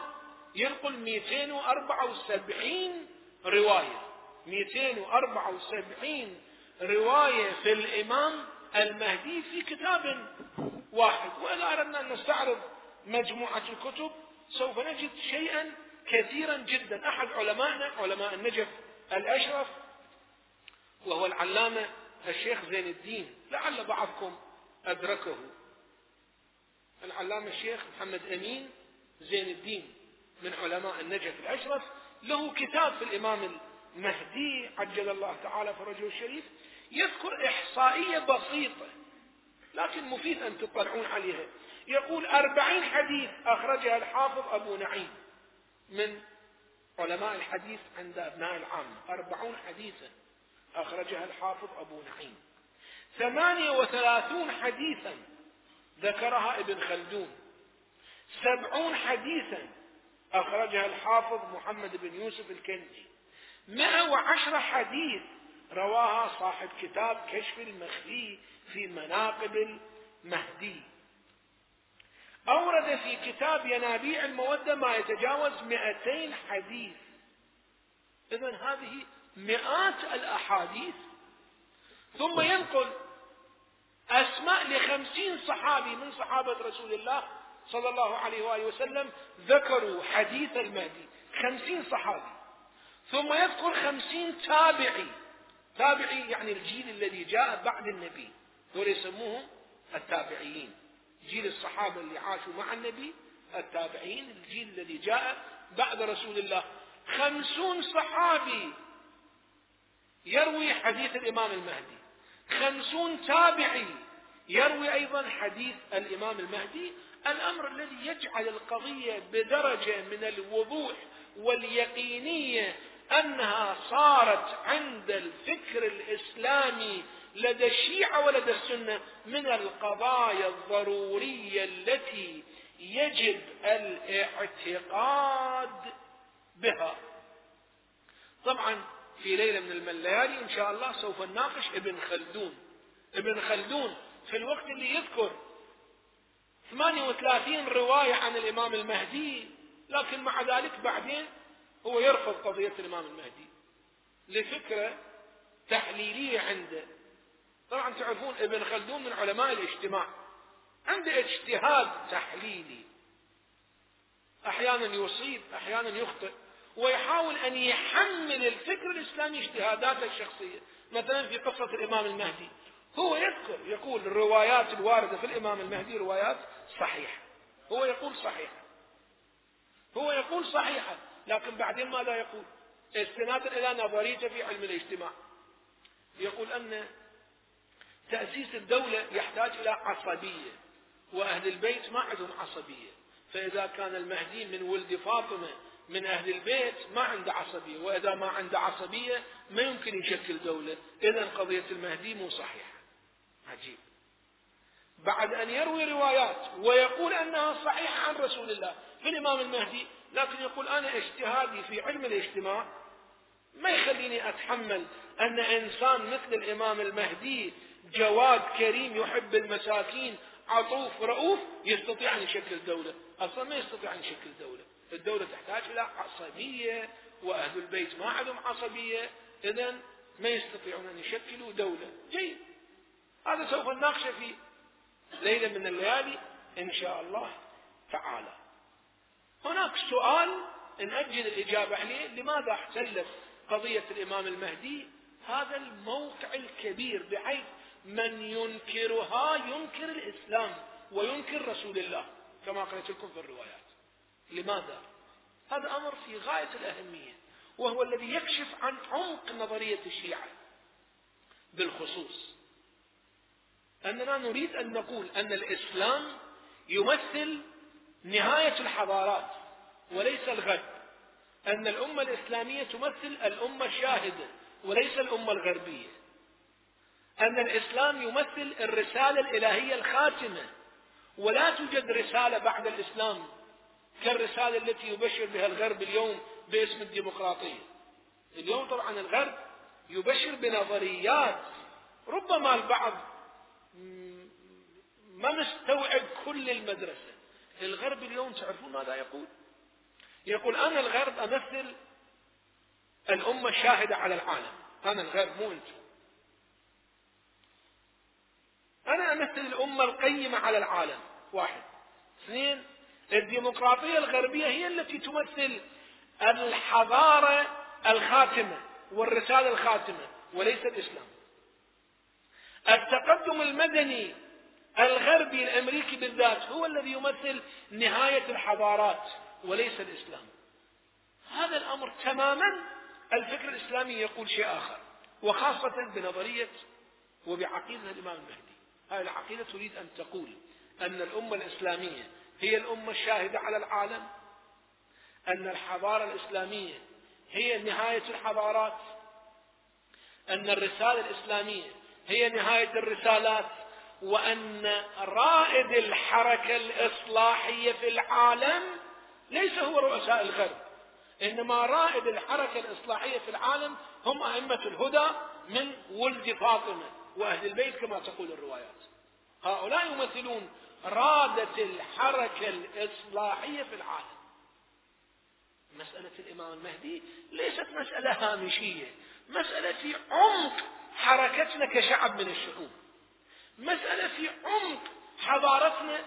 ينقل 274 رواية. 274 رواية في الإمام المهدي في كتاب واحد. وإذا أردنا أن نستعرض مجموعة الكتب سوف نجد شيئا كثيرا جدا. أحد علمائنا علماء النجف الأشرف وهو العلامة الشيخ زين الدين. لعل بعضكم أدركه. العلامة الشيخ محمد أمين زين الدين من علماء النجف الأشرف. له كتاب في الإمام المهدي عجل الله تعالى فرجه الشريف يذكر إحصائية بسيطة لكن مفيد أن تطلعون عليها. يقول أربعين حديث أخرجها الحافظ أبو نعيم من علماء الحديث عند أبناء العامة أربعون حديثا أخرجها الحافظ أبو نعيم. ثمانية وثلاثون حديثا ذكرها ابن خلدون. سبعون حديثا أخرجها الحافظ محمد بن يوسف الكندي. مئة وعشرة حديث. رواها صاحب كتاب كشف المخفي في مناقب المهدي. أورد في كتاب ينابيع المودة ما يتجاوز مئتين حديث. إذا هذه مئات الأحاديث. ثم ينقل أسماء لخمسين صحابي من صحابة رسول الله صلى الله عليه وآله وسلم ذكروا حديث المهدي. خمسين صحابي. ثم يذكر خمسين تابعي. تابعي يعني الجيل الذي جاء بعد النبي. دول يسموهم التابعيين. جيل الصحابة اللي عاشوا مع النبي التابعين الجيل الذي جاء بعد رسول الله. خمسون صحابي يروي حديث الإمام المهدي. خمسون تابعي يروي أيضا حديث الإمام المهدي. الأمر الذي يجعل القضية بدرجة من الوضوح واليقينية أنها صارت عند الفكر الإسلامي لدى الشيعة ولدى السنة من القضايا الضرورية التي يجب الاعتقاد بها. طبعا في ليلة من الليالي إن شاء الله سوف نناقش ابن خلدون. ابن خلدون في الوقت اللي يذكر 38 رواية عن الإمام المهدي لكن مع ذلك بعدين هو يرفض قضية الإمام المهدي لفكرة تحليلية عنده. طبعا تعرفون ابن خلدون من علماء الاجتماع عنده اجتهاد تحليلي. أحيانا يصيب أحيانا يخطئ ويحاول أن يحمل الفكر الإسلامي اجتهاداته الشخصية. مثلا في قصة الإمام المهدي هو يذكر يقول الروايات الواردة في الإمام المهدي روايات صحيحة. هو يقول صحيحة. هو يقول صحيحة. لكن بعدين ماذا يقول؟ استنادا إلى نظريته في علم الاجتماع. يقول أن تأسيس الدولة يحتاج إلى عصبية وأهل البيت ما عندهم عصبية. فإذا كان المهدي من ولد فاطمة من أهل البيت ما عنده عصبية وإذا ما عنده عصبية ما يمكن يشكل دولة. إذا قضية المهدي مو صحيحة. عجيب. بعد أن يروي روايات ويقول أنها صحيحة عن رسول الله في الإمام المهدي؟ لكن يقول أنا اجتهادي في علم الاجتماع ما يخليني أتحمل أن إنسان مثل الإمام المهدي جواد كريم يحب المساكين عطوف رؤوف يستطيع أن يشكل دولة. أصلا ما يستطيع أن يشكل دولة. الدولة تحتاج إلى عصبية وأهل البيت ما عندهم عصبية. إذا ما يستطيعون أن يشكلوا دولة. جيد. هذا سوف نناقشه في ليلة من الليالي إن شاء الله تعالى. هناك سؤال نأجل الإجابة عليه لماذا احتلت قضية الإمام المهدي هذا الموقع الكبير بحيث من ينكرها ينكر الإسلام وينكر رسول الله كما قلت لكم في الروايات لماذا؟ هذا أمر في غاية الأهمية وهو الذي يكشف عن عمق نظرية الشيعة بالخصوص أننا نريد أن نقول أن الإسلام يمثل نهاية الحضارات وليس الغد أن الأمة الإسلامية تمثل الأمة الشاهدة وليس الأمة الغربية. أن الإسلام يمثل الرسالة الإلهية الخاتمة ولا توجد رسالة بعد الإسلام كالرسالة التي يبشر بها الغرب اليوم باسم الديمقراطية. اليوم طبعا الغرب يبشر بنظريات ربما البعض ما مستوعب كل المدرسة. الغرب اليوم تعرفون ماذا يقول؟ يقول أنا الغرب أمثل الأمة الشاهدة على العالم. أنا الغرب مو أنتم. أنا أمثل الأمة القيمة على العالم. واحد. اثنين الديمقراطية الغربية هي التي تمثل الحضارة الخاتمة والرسالة الخاتمة وليس الإسلام. التقدم المدني الغربي الأمريكي بالذات هو الذي يمثل نهاية الحضارات وليس الإسلام. هذا الأمر تماما الفكر الإسلامي يقول شيء آخر وخاصة بنظرية وبعقيدة الإمام المهدي. هذه العقيدة تريد أن تقول أن الأمة الإسلامية هي الأمة الشاهدة على العالم أن الحضارة الإسلامية هي نهاية الحضارات أن الرسالة الإسلامية هي نهاية الرسالات وأن رائد الحركة الإصلاحية في العالم ليس هو رؤساء الغرب إنما رائد الحركة الإصلاحية في العالم هم أئمة الهدى من ولد فاطمة وأهل البيت كما تقول الروايات. هؤلاء يمثلون رادة الحركة الإصلاحية في العالم. مسألة الإمام المهدي ليست مسألة هامشية مسألة في عمق حركتنا كشعب من الشعوب. مسألة في عمق حضارتنا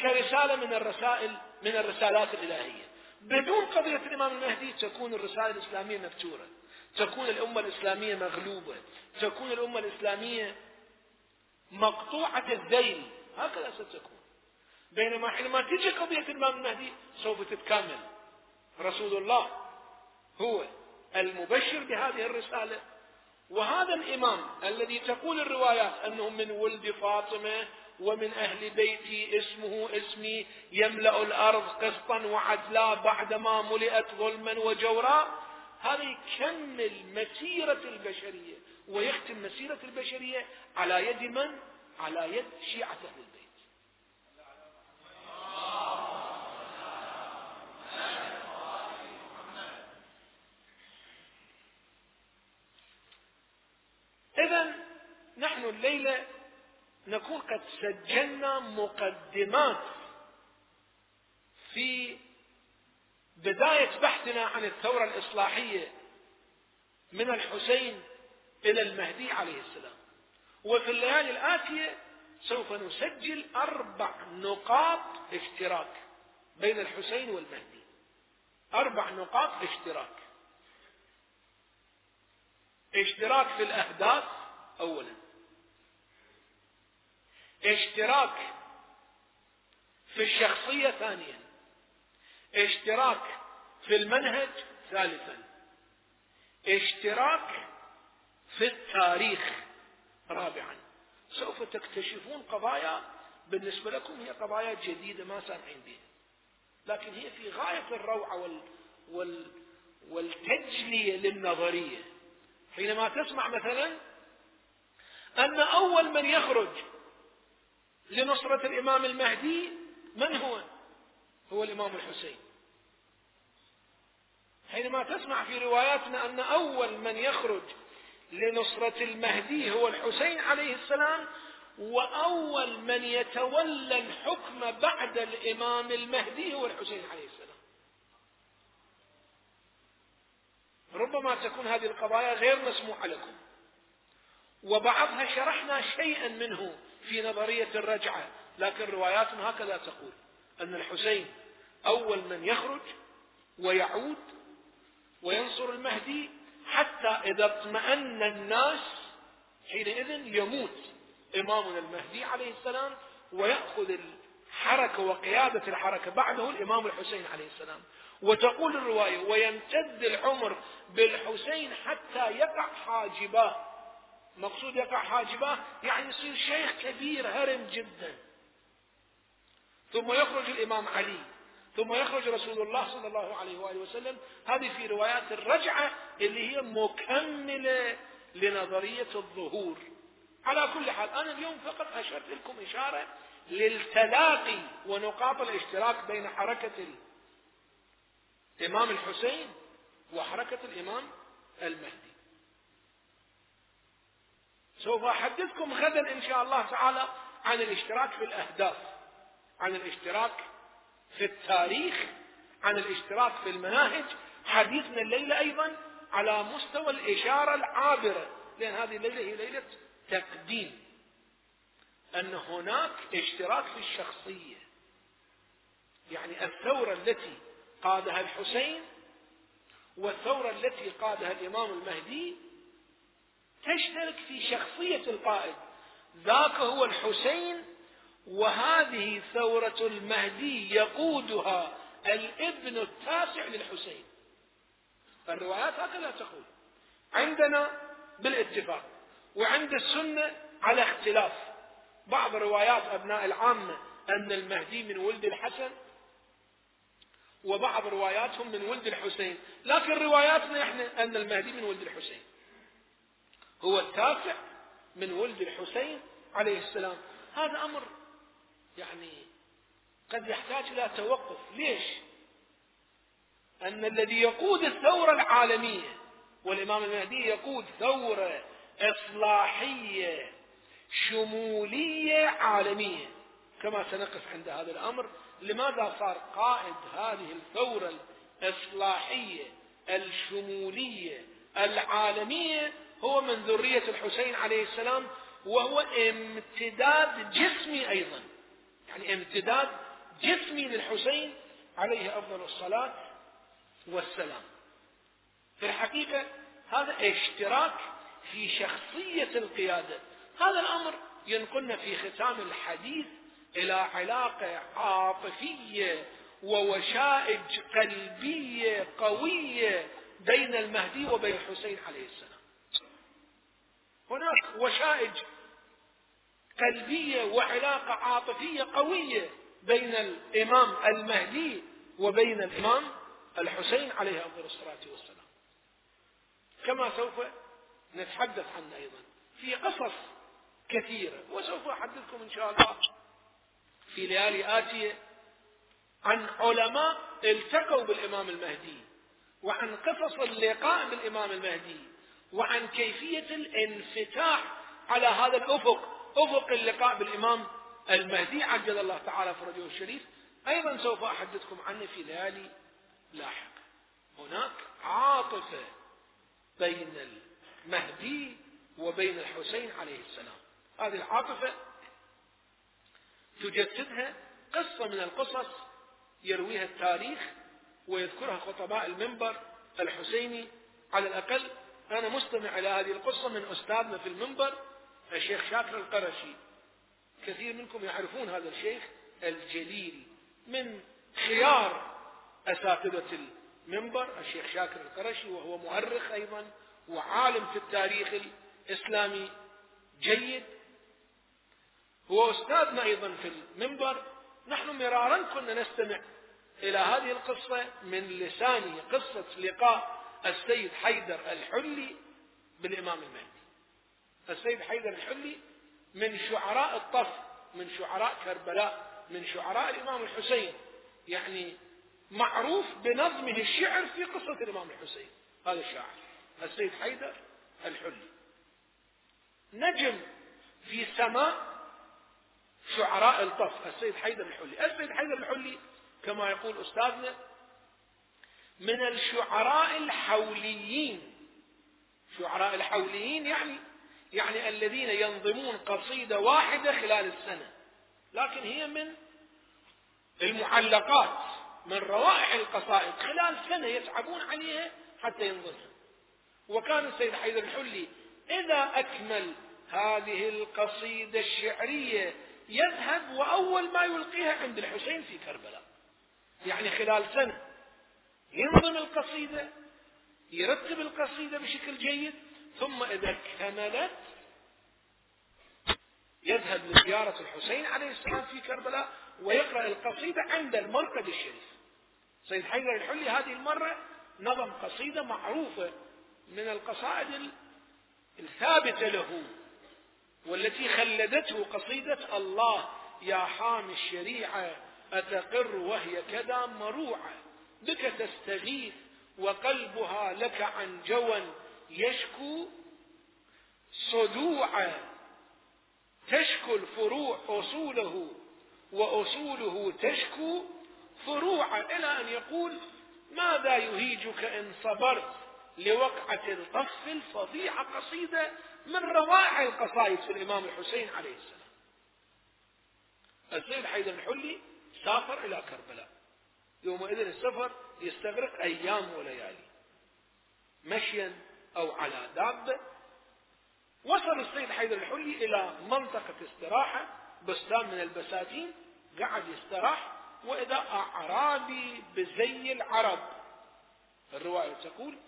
كرسالة من الرسائل من الرسالات الإلهية. بدون قضية الإمام المهدي تكون الرسالة الإسلامية مفتورة تكون الأمة الإسلامية مغلوبة تكون الأمة الإسلامية مقطوعة الذيل. هكذا ستكون. بينما حينما تجي قضية الإمام المهدي سوف تتكامل. رسول الله هو المبشر بهذه الرسالة وهذا الإمام الذي تقول الروايات أنه من ولد فاطمة ومن أهل بيتي اسمه اسمي يملأ الأرض قسطا وعدلا بعدما ملئت ظلما وجورا هذا يكمل مسيرة البشرية ويختم مسيرة البشرية على يد من؟ على يد شيعة أهل البيت إذا نحن الليلة نكون قد سجلنا مقدمات في بداية بحثنا عن الثورة الإصلاحية من الحسين إلى المهدي عليه السلام. وفي الليالي الآتية سوف نسجل أربع نقاط اشتراك بين الحسين والمهدي. أربع نقاط اشتراك اشتراك في الأهداف أولا. اشتراك في الشخصية ثانيا. اشتراك في المنهج ثالثا. اشتراك في التاريخ رابعا. سوف تكتشفون قضايا بالنسبة لكم هي قضايا جديدة ما سامعين بها لكن هي في غاية الروعة وال وال والتجلية للنظرية. حينما تسمع مثلا أن أول من يخرج لنصرة الإمام المهدي من هو؟ هو الإمام الحسين. حينما تسمع في رواياتنا أن أول من يخرج لنصرة المهدي هو الحسين عليه السلام وأول من يتولى الحكم بعد الإمام المهدي هو الحسين عليه السلام. ربما تكون هذه القضايا غير مسموعة لكم. وبعضها شرحنا شيئا منه في نظرية الرجعة لكن رواياتنا هكذا تقول أن الحسين أول من يخرج ويعود وينصر المهدي حتى إذا اطمأن الناس حينئذ يموت. إمامنا المهدي عليه السلام ويأخذ الحركة وقيادة الحركة بعده الإمام الحسين عليه السلام. وتقول الرواية ويمتد العمر بالحسين حتى يقع حاجباه مقصود يقع حاجباه يعني يصير شيخ كبير هرم جدا. ثم يخرج الإمام علي. ثم يخرج رسول الله صلى الله عليه وآله وسلم. هذه في روايات الرجعة اللي هي مكملة لنظرية الظهور. على كل حال أنا اليوم فقط أشرت لكم إشارة للتلاقي ونقاط الاشتراك بين حركة الإمام الحسين وحركة الإمام المهدي. سوف أحدثكم غدا إن شاء الله تعالى عن الاشتراك في الأهداف عن الاشتراك في التاريخ عن الاشتراك في المناهج. حديثنا الليلة أيضا على مستوى الإشارة العابرة لأن هذه الليلة هي ليلة تقديم. أن هناك اشتراك في الشخصية يعني الثورة التي قادها الحسين والثورة التي قادها الإمام المهدي تشترك في شخصية القائد. ذاك هو الحسين وهذه ثورة المهدي يقودها الابن التاسع للحسين. الروايات هكذا تقول. عندنا بالاتفاق وعند السنة على اختلاف. بعض روايات أبناء العامة أن المهدي من ولد الحسن وبعض رواياتهم من ولد الحسين. لكن رواياتنا إحنا أن المهدي من ولد الحسين. هو التاسع من ولد الحسين عليه السلام. هذا أمر يعني قد يحتاج إلى توقف. ليش؟ أن الذي يقود الثورة العالمية والإمام المهدي يقود ثورة إصلاحية شمولية عالمية. كما سنقف عند هذا الأمر لماذا صار قائد هذه الثورة الإصلاحية الشمولية العالمية هو من ذرية الحسين عليه السلام وهو امتداد جسمي أيضا. يعني امتداد جسمي للحسين عليه أفضل الصلاة والسلام. في الحقيقة هذا اشتراك في شخصية القيادة. هذا الأمر ينقلنا في ختام الحديث إلى علاقة عاطفية ووشائج قلبية قوية بين المهدي وبين الحسين عليه السلام. هناك وشائج قلبية وعلاقة عاطفية قوية بين الإمام المهدي وبين الإمام الحسين عليه أفضل الصلاة والسلام. كما سوف نتحدث عنه أيضا. في قصص كثيرة وسوف أحدثكم إن شاء الله في ليالي آتية عن علماء التقوا بالإمام المهدي وعن قصص اللقاء بالإمام المهدي. وعن كيفية الانفتاح على هذا الأفق. أفق اللقاء بالإمام المهدي عجل الله تعالى فرجه الشريف. أيضا سوف أحدثكم عنه في ليالي لاحقة هناك عاطفة بين المهدي وبين الحسين عليه السلام. هذه العاطفة تجسدها قصة من القصص يرويها التاريخ ويذكرها خطباء المنبر الحسيني على الأقل أنا مستمع إلى هذه القصة من أستاذنا في المنبر الشيخ شاكر القرشي. كثير منكم يعرفون هذا الشيخ الجليل من خيار أساتذة المنبر الشيخ شاكر القرشي وهو مؤرخ أيضا وعالم في التاريخ الإسلامي جيد. هو أستاذنا أيضا في المنبر. نحن مرارا كنا نستمع إلى هذه القصة من لسانه قصة لقاء السيد حيدر الحلي بالإمام المهدي. السيد حيدر الحلي من شعراء الطف من شعراء كربلاء من شعراء الإمام الحسين. يعني معروف بنظمه الشعر في قصة الإمام الحسين هذا الشاعر السيد حيدر الحلي. نجم في سماء شعراء الطف السيد حيدر الحلي. السيد حيدر الحلي كما يقول أستاذنا من الشعراء الحوليين. شعراء الحوليين يعني يعني الذين ينظمون قصيدة واحدة خلال السنة. لكن هي من المعلقات من روائع القصائد خلال سنة يتعبون عليها حتى ينظمها. وكان السيد حيدر الحلي إذا أكمل هذه القصيدة الشعرية يذهب وأول ما يلقيها عند الحسين في كربلاء. يعني خلال سنة ينظم القصيدة يرتب القصيدة بشكل جيد ثم إذا اكتملت يذهب لزيارة الحسين عليه السلام في كربلاء ويقرأ القصيدة عند المرقد الشريف. سيد حيدر الحلي هذه المرة نظم قصيدة معروفة من القصائد الثابتة له والتي خلدته قصيدة الله يا حامي الشريعة أتقر وهي كذا مروعة. بك تستغيث وقلبها لك عن جوى يشكو صدوعا تشكو الفروع أصوله وأصوله تشكو فروعا. إلى أن يقول ماذا يهيجك إن صبرت لوقعة الطف الفظيعة قصيدة من روائع القصائد في الإمام الحسين عليه السلام. السيد حيدر الحلي سافر إلى كربلاء. يومئذ السفر يستغرق أيام وليالي. مشيا أو على دابة. وصل السيد حيدر الحلي إلى منطقة استراحة بستان من البساتين قعد يستراح. وإذا أعرابي بزي العرب. الرواية تقول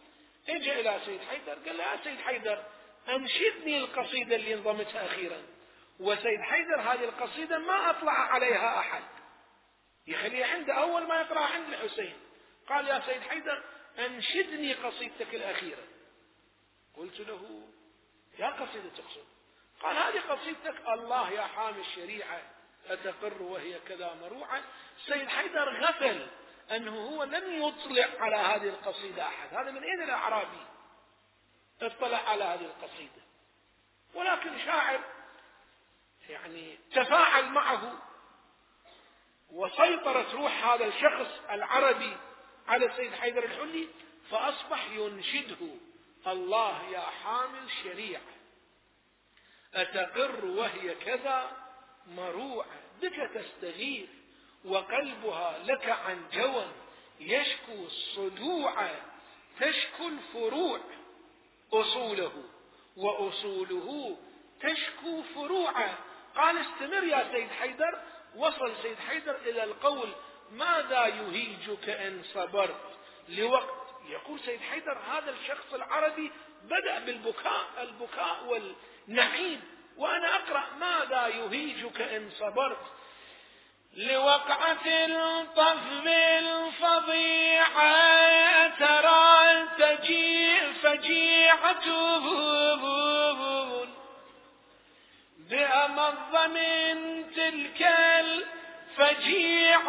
اجى إلى سيد حيدر. قال له يا سيد حيدر أنشدني القصيدة اللي انضمتها أخيرا. وسيد حيدر هذه القصيدة ما أطلع عليها أحد. يخليها عنده أول ما يقرأ عند الحسين. قال يا سيد حيدر أنشدني قصيدتك الأخيرة. قلت له يا قصيدة تقصد؟ قال هذه قصيدتك الله يا حامي الشريعة أتقر وهي كذا مروعة. سيد حيدر غفل أنه هو لم يطلع على هذه القصيدة أحد. هذا من أين الأعرابي؟ اطلع على هذه القصيدة. ولكن شاعر يعني تفاعل معه وسيطرت روح هذا الشخص العربي على السيد حيدر الحلي فأصبح ينشده الله يا حامل شريعة أتقر وهي كذا مروعة بك تستغيث وقلبها لك عن جوى يشكو الصدوع تشكو الفروع أصوله وأصوله تشكو فروعة. قال استمر يا سيد حيدر وصل سيد حيدر إلى القول ماذا يهيجك إن صبرت؟ لوقت. يقول سيد حيدر هذا الشخص العربي بدأ بالبكاء البكاء والنعيم. وأنا أقرأ ماذا يهيجك إن صبرت؟ لوقعة الطف الفظيعة ترى تجيء فجيعته بأمض من تلك الفجيعة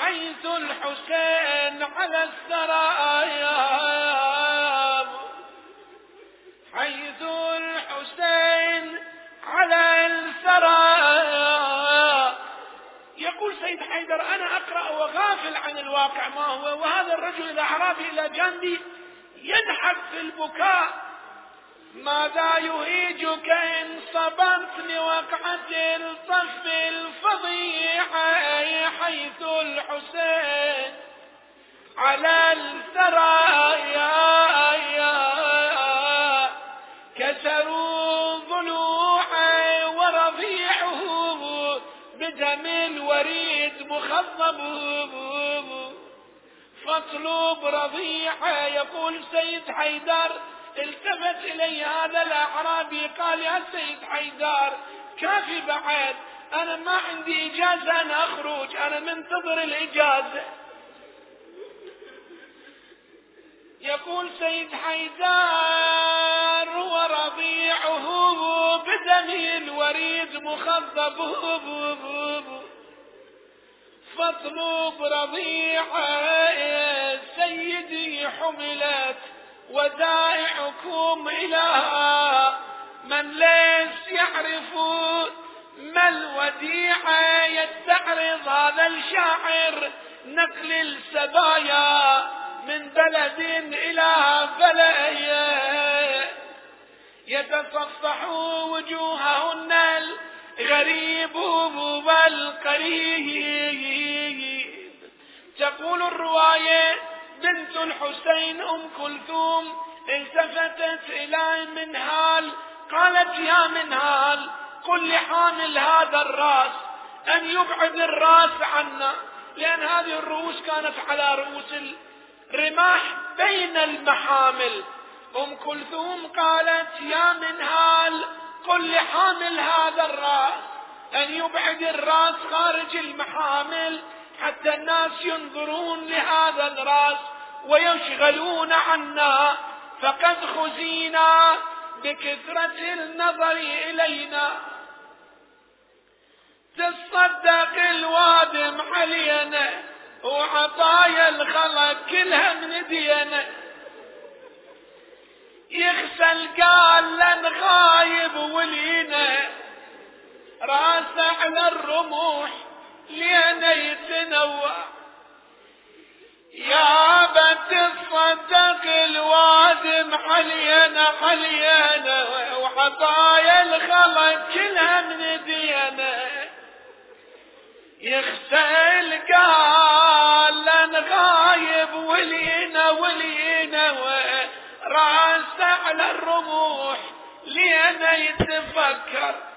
حيث الحسين على السرايا حيث الحسين على السرايا يقول سيد حيدر أنا أقرأ وغافل عن الواقع ما هو؟ وهذا الرجل الأعرابي إلى جانبي ينحب في البكاء. ماذا يهيجك إن صبرت لوقعة الطف الفظيعة حيث الحسين على الثرايا كسروا ضلوعا ورضيعه بدم الوريد مخضب. فاطلب رضيعه يقول سيد حيدر التفت إلي هذا الأعرابي قال يا سيد حيدار كافي بعد أنا ما عندي إجازة أن أخرج أنا منتظر الإجازة. يقول سيد حيدار ورضيعه بدم الوريد مخضب. فاطلب رضيعه سيدي حملت ودائعكم إلى من ليس يعرف ما الوديعة يستعرض هذا الشاعر. نقل السبايا من بلد إلى بلد. يتصفح وجوههن الغريب والقريب. تقول الرواية الحسين أم كلثوم التفتت إلى منهال قالت يا منهال قل لحامل هذا الرأس أن يبعد الرأس عنا لأن هذه الرؤوس كانت على رؤوس الرماح بين المحامل. أم كلثوم قالت يا منهال قل لحامل هذا الرأس أن يبعد الرأس خارج المحامل حتى الناس ينظرون لهذا الرأس. ويشغلون عنا فقد خزينا بكثرة النظر إلينا. تصدق الوادم علينا وعطايا الخلق كلها من دينا يغسل قال لن غايب ولينا. راسه على الرموح لينا يتنوع يا بنت الصدق الوادم حلينا حلينا وعطايا الخلق كلها من دينا. يغسل قال لن غايب ولينا ولينا راسه على الرموح لينا يتفكر.